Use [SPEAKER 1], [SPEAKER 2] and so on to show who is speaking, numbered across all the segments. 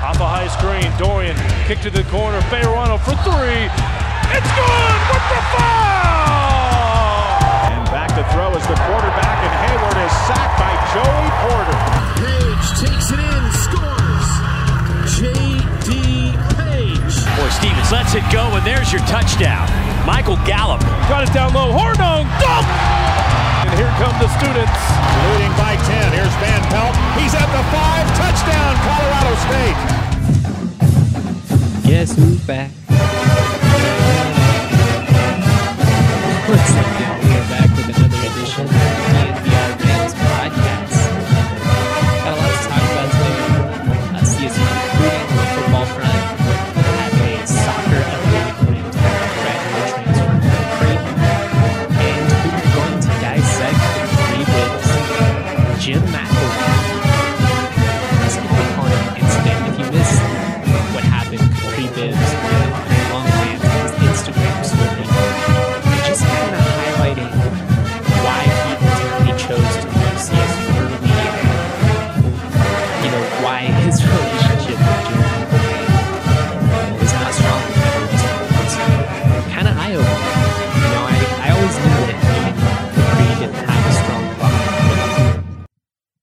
[SPEAKER 1] Off a high screen, Dorian kick to the corner, Fayerano for three. It's good with the foul!
[SPEAKER 2] And back to throw is the quarterback, and Hayward is sacked by Joey Porter.
[SPEAKER 3] Page takes it in, scores. J.D. Page.
[SPEAKER 4] Boy, Stevens lets it go, and there's your touchdown. Michael Gallup.
[SPEAKER 1] Got it down low, Hornung, dunk! And here come the students.
[SPEAKER 2] Leading by 10. Here's Van Pelt. He's at the five. Touchdown, Colorado State.
[SPEAKER 5] Guess who's back? What's up,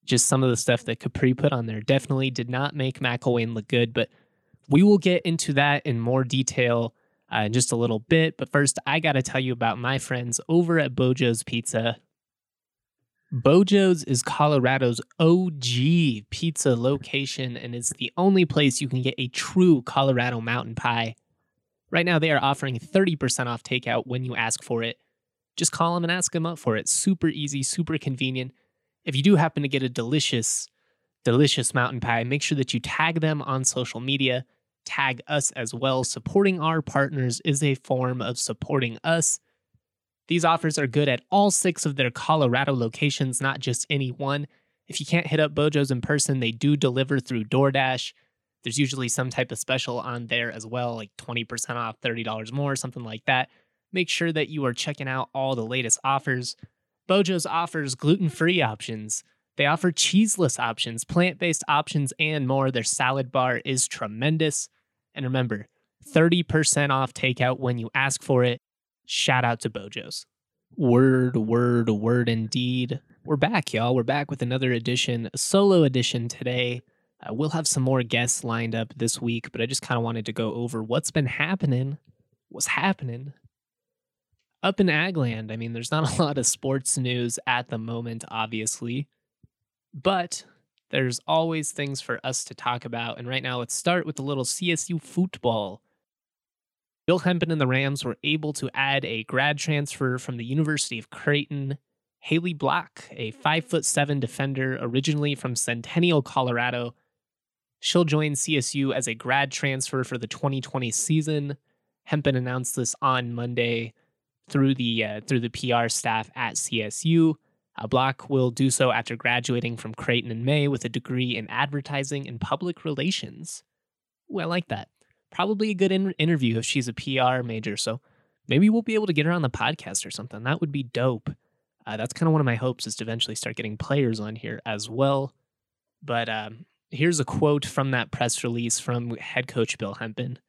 [SPEAKER 5] just some of the stuff that Kapri put on there definitely did not make McElwain look good, but we will get into that in more detail uh, in just a little bit. But first, I got to tell you about my friends over at Bojo's Pizza. Bojo's is Colorado's OG pizza location and is the only place you can get a true Colorado mountain pie. Right now, they are offering 30% off takeout when you ask for it. Just call them and ask them up for it. Super easy, super convenient if you do happen to get a delicious, delicious mountain pie, make sure that you tag them on social media. Tag us as well. Supporting our partners is a form of supporting us. These offers are good at all six of their Colorado locations, not just any one. If you can't hit up Bojo's in person, they do deliver through DoorDash. There's usually some type of special on there as well, like 20% off, $30 more, something like that. Make sure that you are checking out all the latest offers. Bojo's offers gluten free options. They offer cheeseless options, plant based options, and more. Their salad bar is tremendous. And remember, 30% off takeout when you ask for it. Shout out to Bojo's. Word, word, word indeed. We're back, y'all. We're back with another edition, a solo edition today. Uh, we'll have some more guests lined up this week, but I just kind of wanted to go over what's been happening. What's happening up in Agland, I mean, there's not a lot of sports news at the moment, obviously, but there's always things for us to talk about. And right now, let's start with a little CSU football. Bill Hempen and the Rams were able to add a grad transfer from the University of Creighton, Haley Block, a five foot seven defender originally from Centennial, Colorado. She'll join CSU as a grad transfer for the 2020 season. Hempen announced this on Monday through the uh, through the PR staff at CSU. Uh, Block will do so after graduating from Creighton in May with a degree in advertising and public relations. Ooh, I like that. Probably a good in- interview if she's a PR major. So maybe we'll be able to get her on the podcast or something. That would be dope. Uh, that's kind of one of my hopes is to eventually start getting players on here as well. But um, here's a quote from that press release from head coach Bill Hempen.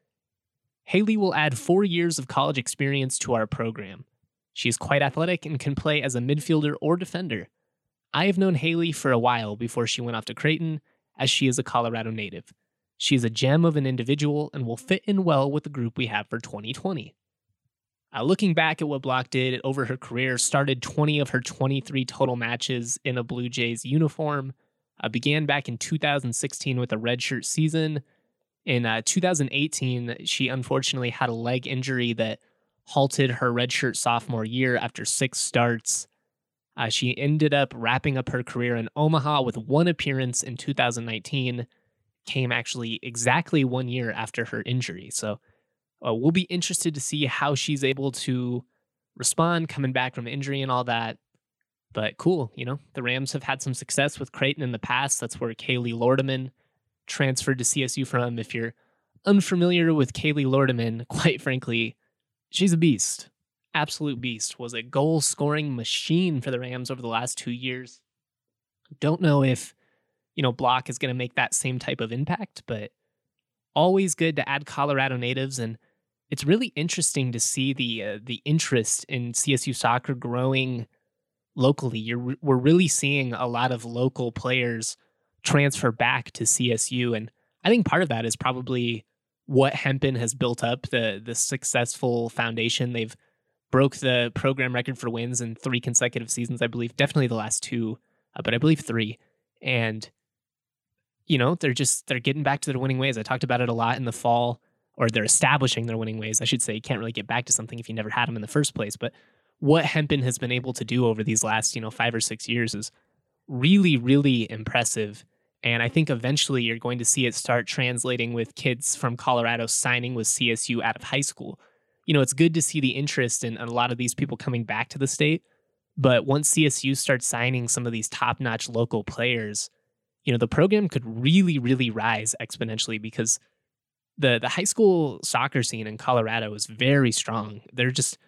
[SPEAKER 5] Haley will add four years of college experience to our program. She is quite athletic and can play as a midfielder or defender. I have known Haley for a while before she went off to Creighton, as she is a Colorado native. She is a gem of an individual and will fit in well with the group we have for 2020. Uh, looking back at what Block did over her career, started 20 of her 23 total matches in a Blue Jays uniform, uh, began back in 2016 with a redshirt season, in uh, 2018, she unfortunately had a leg injury that halted her redshirt sophomore year after six starts. Uh, she ended up wrapping up her career in Omaha with one appearance in 2019. Came actually exactly one year after her injury. So uh, we'll be interested to see how she's able to respond coming back from injury and all that. But cool, you know, the Rams have had some success with Creighton in the past. That's where Kaylee Lordeman transferred to CSU from. If you're unfamiliar with Kaylee Lordeman, quite frankly, she's a beast. Absolute beast. Was a goal scoring machine for the Rams over the last two years. Don't know if, you know, Block is going to make that same type of impact, but always good to add Colorado natives, and it's really interesting to see the uh, the interest in CSU soccer growing locally. You're we're really seeing a lot of local players transfer back to CSU, and I think part of that is probably what Hempen has built up the the successful foundation. They've broke the program record for wins in three consecutive seasons, I believe. Definitely the last two, uh, but I believe three. And you know, they're just they're getting back to their winning ways. I talked about it a lot in the fall, or they're establishing their winning ways. I should say you can't really get back to something if you never had them in the first place. But what Hempen has been able to do over these last, you know, five or six years is really, really impressive. And I think eventually you're going to see it start translating with kids from Colorado signing with CSU out of high school. You know, it's good to see the interest in, a lot of these people coming back to the state. But once CSU starts signing some of these top notch local players, you know, the program could really, really rise exponentially because the the high school soccer scene in Colorado is very strong. They're just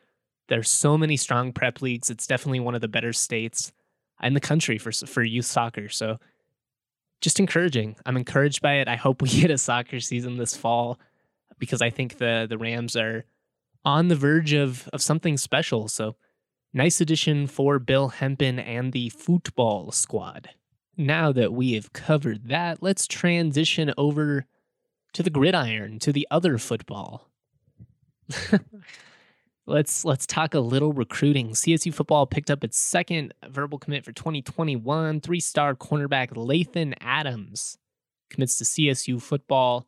[SPEAKER 5] there's so many strong prep leagues. It's definitely one of the better states in the country for for youth soccer. So just encouraging. I'm encouraged by it. I hope we get a soccer season this fall because I think the the Rams are on the verge of of something special. So nice addition for Bill Hempen and the football squad. Now that we have covered that, let's transition over to the gridiron, to the other football. let's let's talk a little recruiting. CSU football picked up its second verbal commit for 2021. Three-star cornerback Lathan Adams commits to CSU football.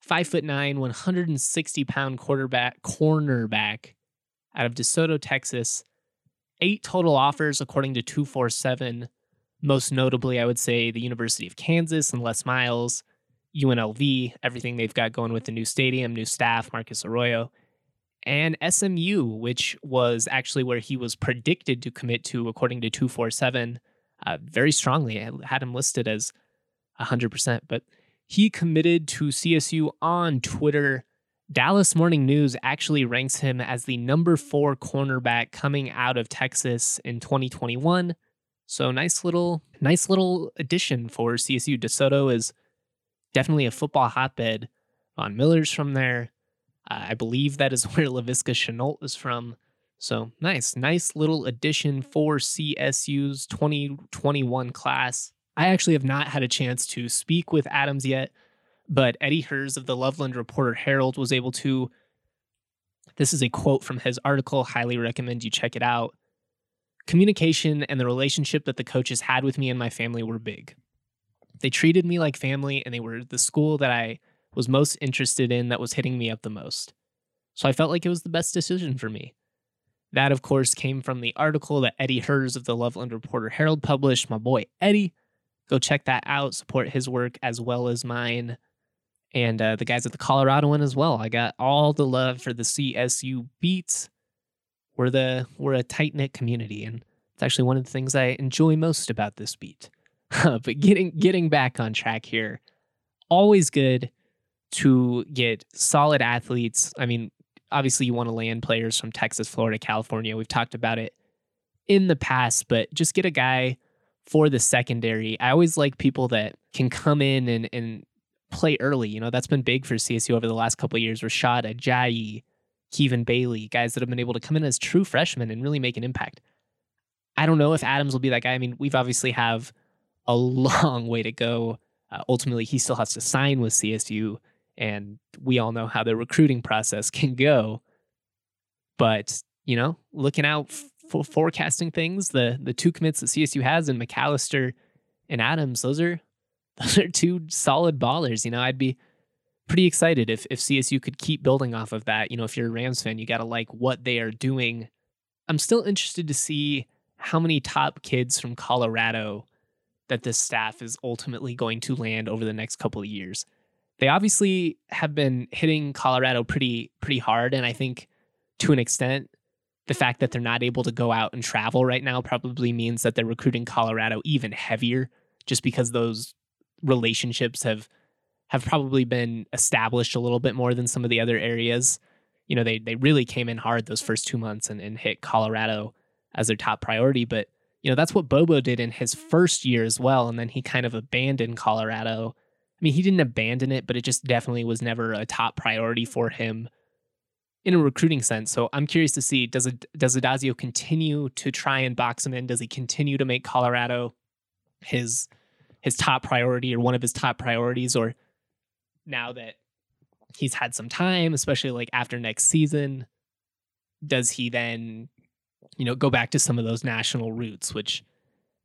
[SPEAKER 5] Five foot nine, 160 pound quarterback cornerback out of DeSoto, Texas. Eight total offers according to 247. Most notably, I would say the University of Kansas and Les Miles, UNLV, everything they've got going with the new stadium, new staff, Marcus Arroyo and SMU, which was actually where he was predicted to commit to, according to 247, uh, very strongly. I had him listed as 100%, but he committed to CSU on Twitter. Dallas Morning News actually ranks him as the number four cornerback coming out of Texas in 2021. So nice little, nice little addition for CSU. DeSoto is definitely a football hotbed. Von Miller's from there. I believe that is where Laviska Shenault is from. So nice, nice little addition for CSU's 2021 class. I actually have not had a chance to speak with Adams yet, but Eddie Herz of the Loveland Reporter Herald was able to. This is a quote from his article. Highly recommend you check it out. Communication and the relationship that the coaches had with me and my family were big. They treated me like family, and they were the school that I was most interested in that was hitting me up the most. So I felt like it was the best decision for me. That, of course, came from the article that Eddie Herz of the Loveland Reporter Herald published. My boy Eddie, go check that out. Support his work as well as mine, and uh, the guys at the Colorado one as well. I got all the love for the CSU beats. We're the we're a tight knit community, and it's actually one of the things I enjoy most about this beat. but getting getting back on track here, always good to get solid athletes. I mean, obviously, you want to land players from Texas, Florida, California. We've talked about it in the past, but just get a guy for the secondary. I always like people that can come in and, and play early. You know, that's been big for CSU over the last couple of years. Rashad Ajayi, Kevin Bailey, guys that have been able to come in as true freshmen and really make an impact. I don't know if Adams will be that guy. I mean, we've obviously have a long way to go. Uh, ultimately, he still has to sign with CSU and we all know how the recruiting process can go. But, you know, looking out for forecasting things, the the two commits that CSU has in McAllister and Adams, those are those are two solid ballers. You know, I'd be pretty excited if if CSU could keep building off of that. You know, if you're a Rams fan, you got to like what they are doing. I'm still interested to see how many top kids from Colorado that this staff is ultimately going to land over the next couple of years they obviously have been hitting Colorado pretty pretty hard, and I think to an extent, the fact that they're not able to go out and travel right now probably means that they're recruiting Colorado even heavier, just because those relationships have have probably been established a little bit more than some of the other areas. You know, they they really came in hard those first two months and, and hit Colorado as their top priority. But, you know, that's what Bobo did in his first year as well. And then he kind of abandoned Colorado mean, he didn't abandon it, but it just definitely was never a top priority for him in a recruiting sense. So I'm curious to see does it does Addazio continue to try and box him in? Does he continue to make Colorado his his top priority or one of his top priorities? Or now that he's had some time, especially like after next season, does he then, you know, go back to some of those national roots, which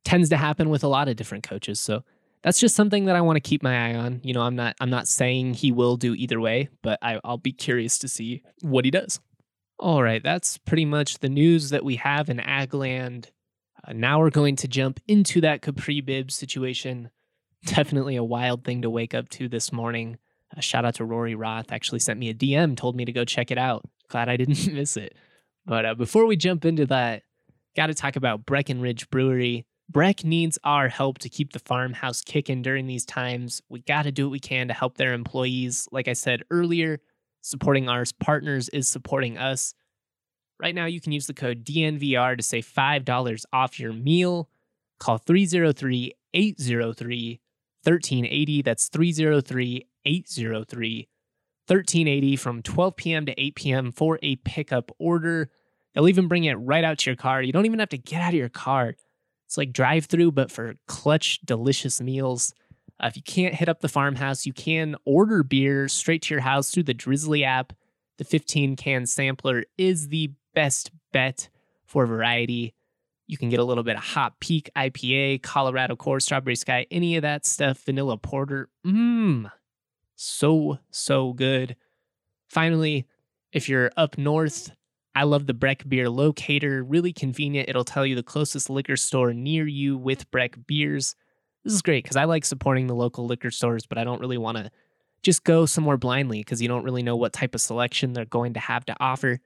[SPEAKER 5] tends to happen with a lot of different coaches. So that's just something that I want to keep my eye on. You know, I'm not I'm not saying he will do either way, but I, I'll be curious to see what he does. All right, that's pretty much the news that we have in Agland. Uh, now we're going to jump into that Kapri Bibbs situation. Definitely a wild thing to wake up to this morning. Uh, shout out to Rory Roth. Actually sent me a DM, told me to go check it out. Glad I didn't miss it. But uh, before we jump into that, got to talk about Breckenridge Brewery. Breck needs our help to keep the farmhouse kicking during these times. We got to do what we can to help their employees. Like I said earlier, supporting our partners is supporting us. Right now, you can use the code DNVR to save $5 off your meal. Call 303 803 1380. That's 303 803 1380 from 12 p.m. to 8 p.m. for a pickup order. They'll even bring it right out to your car. You don't even have to get out of your car. It's like drive through, but for clutch, delicious meals. Uh, if you can't hit up the farmhouse, you can order beer straight to your house through the Drizzly app. The 15 can sampler is the best bet for variety. You can get a little bit of Hot Peak IPA, Colorado Core, Strawberry Sky, any of that stuff, vanilla porter. Mmm, so, so good. Finally, if you're up north, I love the Breck Beer Locator, really convenient. It'll tell you the closest liquor store near you with Breck beers. This is great because I like supporting the local liquor stores, but I don't really want to just go somewhere blindly because you don't really know what type of selection they're going to have to offer.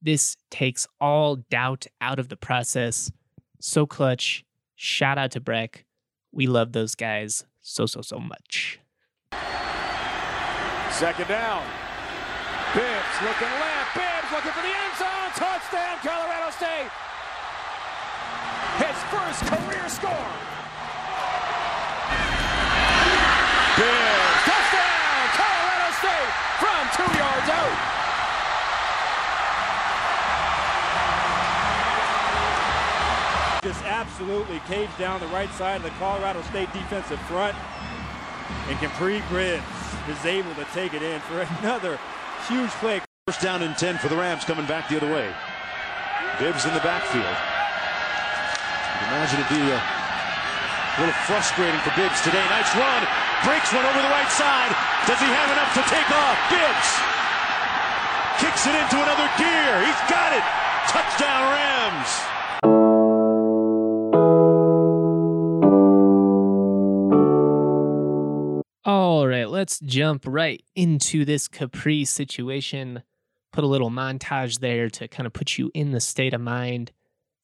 [SPEAKER 5] This takes all doubt out of the process. So clutch. Shout out to Breck. We love those guys so, so, so much.
[SPEAKER 2] Second down. Bibbs looking left. Bibbs looking for the end zone. Touchdown, Colorado State. His first career score. Bibbs. Touchdown, Colorado State from two yards out.
[SPEAKER 6] Just absolutely caged down the right side of the Colorado State defensive front. And Kapri Bibbs is able to take it in for another huge play.
[SPEAKER 7] First down and 10 for the Rams coming back the other way. Bibbs in the backfield. Imagine it'd be uh, a little frustrating for Bibbs today. Nice run. Breaks one over the right side. Does he have enough to take off? Bibbs kicks it into another gear. He's got it. Touchdown Rams.
[SPEAKER 5] All right, let's jump right into this Kapri situation. Put a little montage there to kind of put you in the state of mind.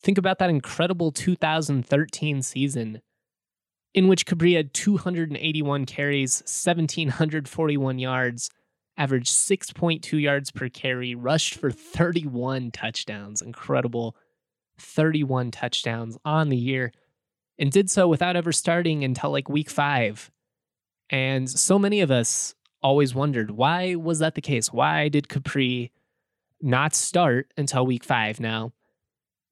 [SPEAKER 5] Think about that incredible 2013 season in which Kapri had 281 carries, 1,741 yards, averaged 6.2 yards per carry, rushed for 31 touchdowns. Incredible 31 touchdowns on the year, and did so without ever starting until like week five. And so many of us always wondered why was that the case? Why did Kapri not start until week five? Now,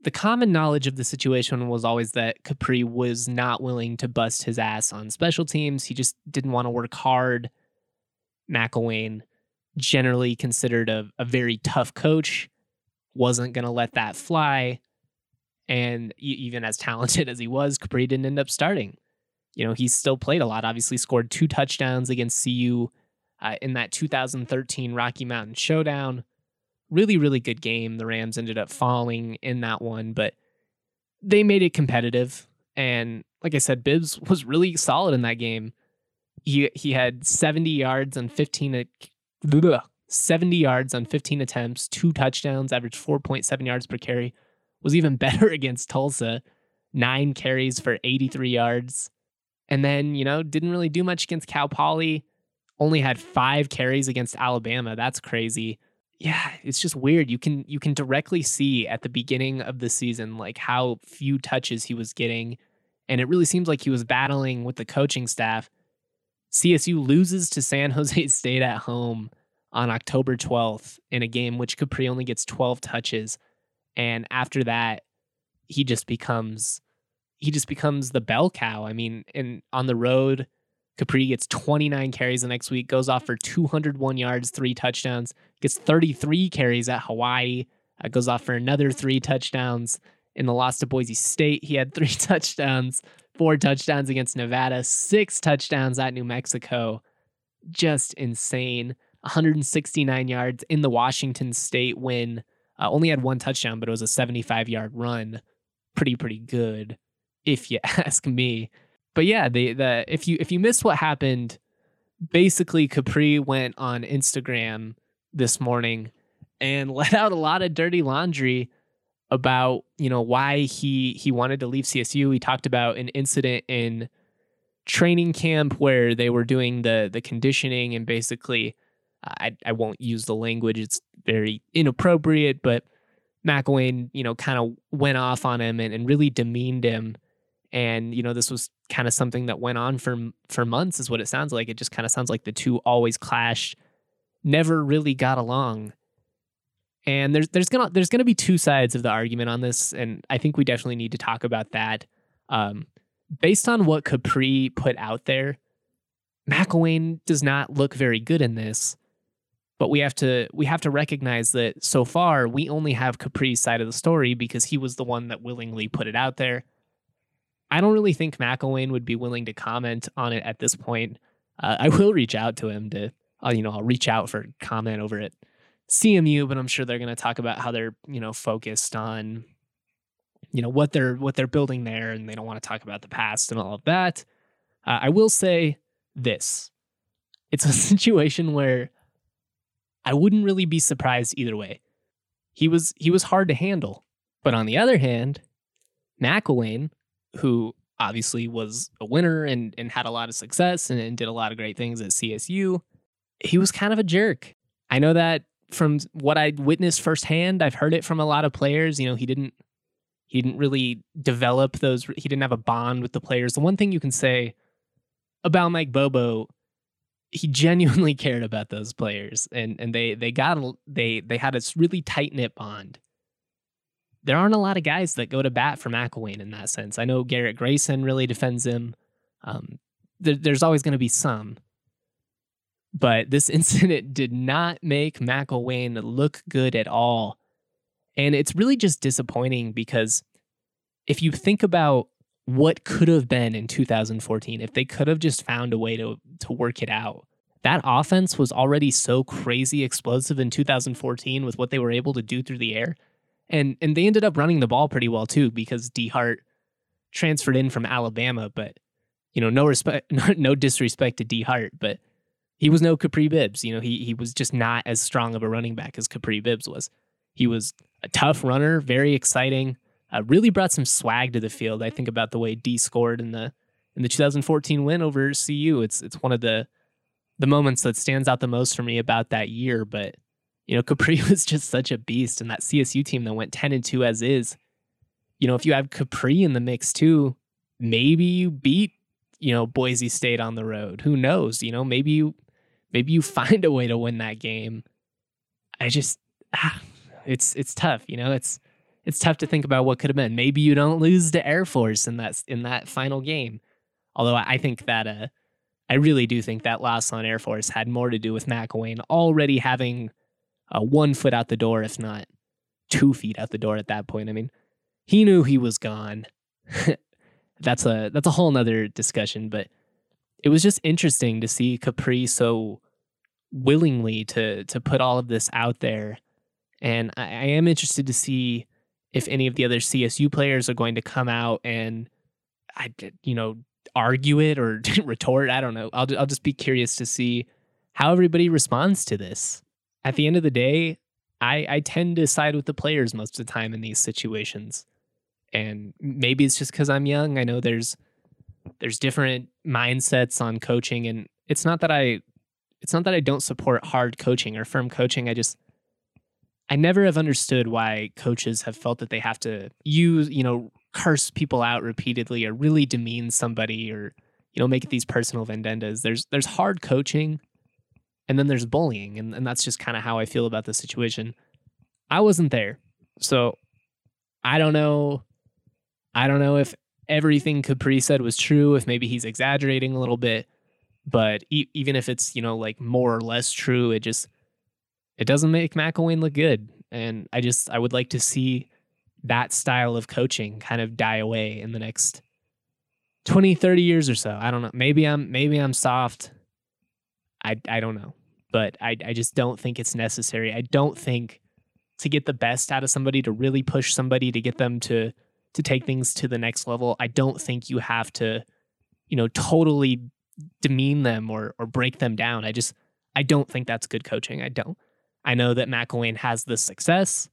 [SPEAKER 5] the common knowledge of the situation was always that Kapri was not willing to bust his ass on special teams. He just didn't want to work hard. McElwain, generally considered a, a very tough coach, wasn't going to let that fly. And even as talented as he was, Kapri didn't end up starting you know, he still played a lot. Obviously, scored two touchdowns against CU uh, in that 2013 Rocky Mountain Showdown. Really, really good game. The Rams ended up falling in that one, but they made it competitive. And like I said, Bibbs was really solid in that game. He he had 70 yards on 15 ugh, 70 yards on 15 attempts, two touchdowns, averaged 4.7 yards per carry. Was even better against Tulsa, nine carries for 83 yards. And then, you know, didn't really do much against Cal Poly. Only had five carries against Alabama. That's crazy. Yeah, it's just weird. You can you can directly see at the beginning of the season like how few touches he was getting. And it really seems like he was battling with the coaching staff. CSU loses to San Jose State at home on October 12th in a game which Capri only gets 12 touches. And after that, he just becomes he just becomes the bell cow. I mean, and on the road, Kapri gets 29 carries the next week, goes off for 201 yards, three touchdowns, gets 33 carries at Hawaii, uh, goes off for another three touchdowns. In the loss to Boise State, he had three touchdowns, four touchdowns against Nevada, six touchdowns at New Mexico. Just insane. 169 yards in the Washington State win. Uh, only had one touchdown, but it was a 75 yard run. Pretty, pretty good, if you ask me. But yeah, the the if you if you missed what happened, basically Kapri went on Instagram this morning and let out a lot of dirty laundry about you know why he he wanted to leave CSU. He talked about an incident in training camp where they were doing the the conditioning and basically I I won't use the language. It's very inappropriate, but McElwain, you know, kind of went off on him and, and really demeaned him. And you know, this was kind of something that went on for for months, is what it sounds like. It just kind of sounds like the two always clashed, never really got along. And there's there's gonna there's gonna be two sides of the argument on this, and I think we definitely need to talk about that. Um, based on what Kapri put out there, McElwain does not look very good in this but we have to we have to recognize that so far we only have Kapri's side of the story because he was the one that willingly put it out there. I don't really think McElwain would be willing to comment on it at this point. Uh, I will reach out to him to, uh, you know, I'll reach out for comment over at CMU, but I'm sure they're going to talk about how they're, you know, focused on, you know, what they're what they're building there, and they don't want to talk about the past and all of that. Uh, I will say this: it's a situation where I wouldn't really be surprised either way. He was he was hard to handle. But on the other hand, McElwain, who obviously was a winner and, and had a lot of success and, and did a lot of great things at CSU, he was kind of a jerk. I know that from what I witnessed firsthand, I've heard it from a lot of players. You know, he didn't he didn't really develop those he didn't have a bond with the players. The one thing you can say about Mike Bobo he genuinely cared about those players and and they they got they they had a really tight knit bond. There aren't a lot of guys that go to bat for McElwain in that sense. I know Garrett Grayson really defends him. Um, there, there's always going to be some, but this incident did not make McElwain look good at all, and it's really just disappointing because if you think about what could have been in 2014 if they could have just found a way to to work it out. That offense was already so crazy explosive in 2014 with what they were able to do through the air. And and they ended up running the ball pretty well too because Dee Hart transferred in from Alabama, but you know, no respect no, no disrespect to Dee Hart, but he was no Kapri Bibbs. You know, he he was just not as strong of a running back as Kapri Bibbs was. He was a tough runner, very exciting, uh, really brought some swag to the field. I think about the way Dee scored in the in the 2014 win over CU. It's it's one of the the moments that stands out the most for me about that year. But you know, Kapri was just such a beast, and that CSU team that went 10 and two as is. You know, if you have Kapri in the mix too, maybe you beat you know Boise State on the road. Who knows? You know, maybe you maybe you find a way to win that game. I just ah, it's it's tough. You know, it's it's tough to think about what could have been. Maybe you don't lose to Air Force in that in that final game. Although I think that uh, I really do think that loss on Air Force had more to do with McElwain already having uh, one foot out the door, if not two feet out the door at that point. I mean, he knew he was gone. that's a that's a whole nother discussion, but it was just interesting to see Kapri so willingly to to put all of this out there. And I, I am interested to see if any of the other CSU players are going to come out and I you know argue it or retort. I don't know. I'll I'll just be curious to see how everybody responds to this. At the end of the day, I I tend to side with the players most of the time in these situations. And maybe it's just cuz I'm young. I know there's there's different mindsets on coaching and it's not that I it's not that I don't support hard coaching or firm coaching. I just I never have understood why coaches have felt that they have to use, you know, curse people out repeatedly or really demean somebody or, you know, make these personal vendettas. There's there's hard coaching and then there's bullying. And, and that's just kind of how I feel about the situation. I wasn't there. So I don't know. I don't know if everything Kapri said was true, if maybe he's exaggerating a little bit. But e- even if it's, you know, like more or less true, it just it doesn't make McElwain look good. And I just I would like to see that style of coaching kind of die away in the next 20 30 years or so i don't know maybe i'm maybe i'm soft i i don't know but i i just don't think it's necessary. I don't think to get the best out of somebody to really push somebody to get them to to take things to the next level i don't think you have to you know totally demean them or or break them down. I just i don't think that's good coaching. I don't. I know that mcelwain has the success.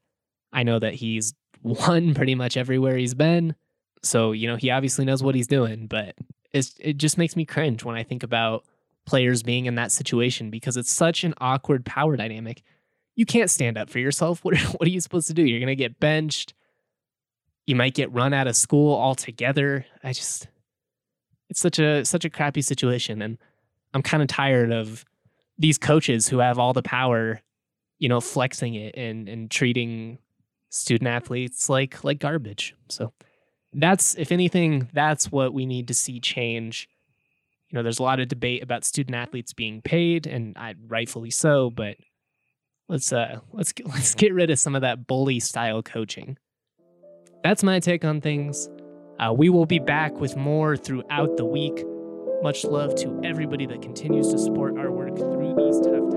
[SPEAKER 5] I know that he's won pretty much everywhere he's been. So, you know, he obviously knows what he's doing, but it's, it just makes me cringe when I think about players being in that situation because it's such an awkward power dynamic. You can't stand up for yourself. What, what are you supposed to do? You're going to get benched. You might get run out of school altogether. I just, it's such a such a crappy situation, and I'm kind of tired of these coaches who have all the power, you know, flexing it and and treating student athletes like like garbage. So that's if anything that's what we need to see change you know there's a lot of debate about student athletes being paid and I, rightfully so but let's uh let's get, let's get rid of some of that bully style coaching. That's my take on things. Uh, we will be back with more throughout the week. Much love to everybody that continues to support our work through these tough times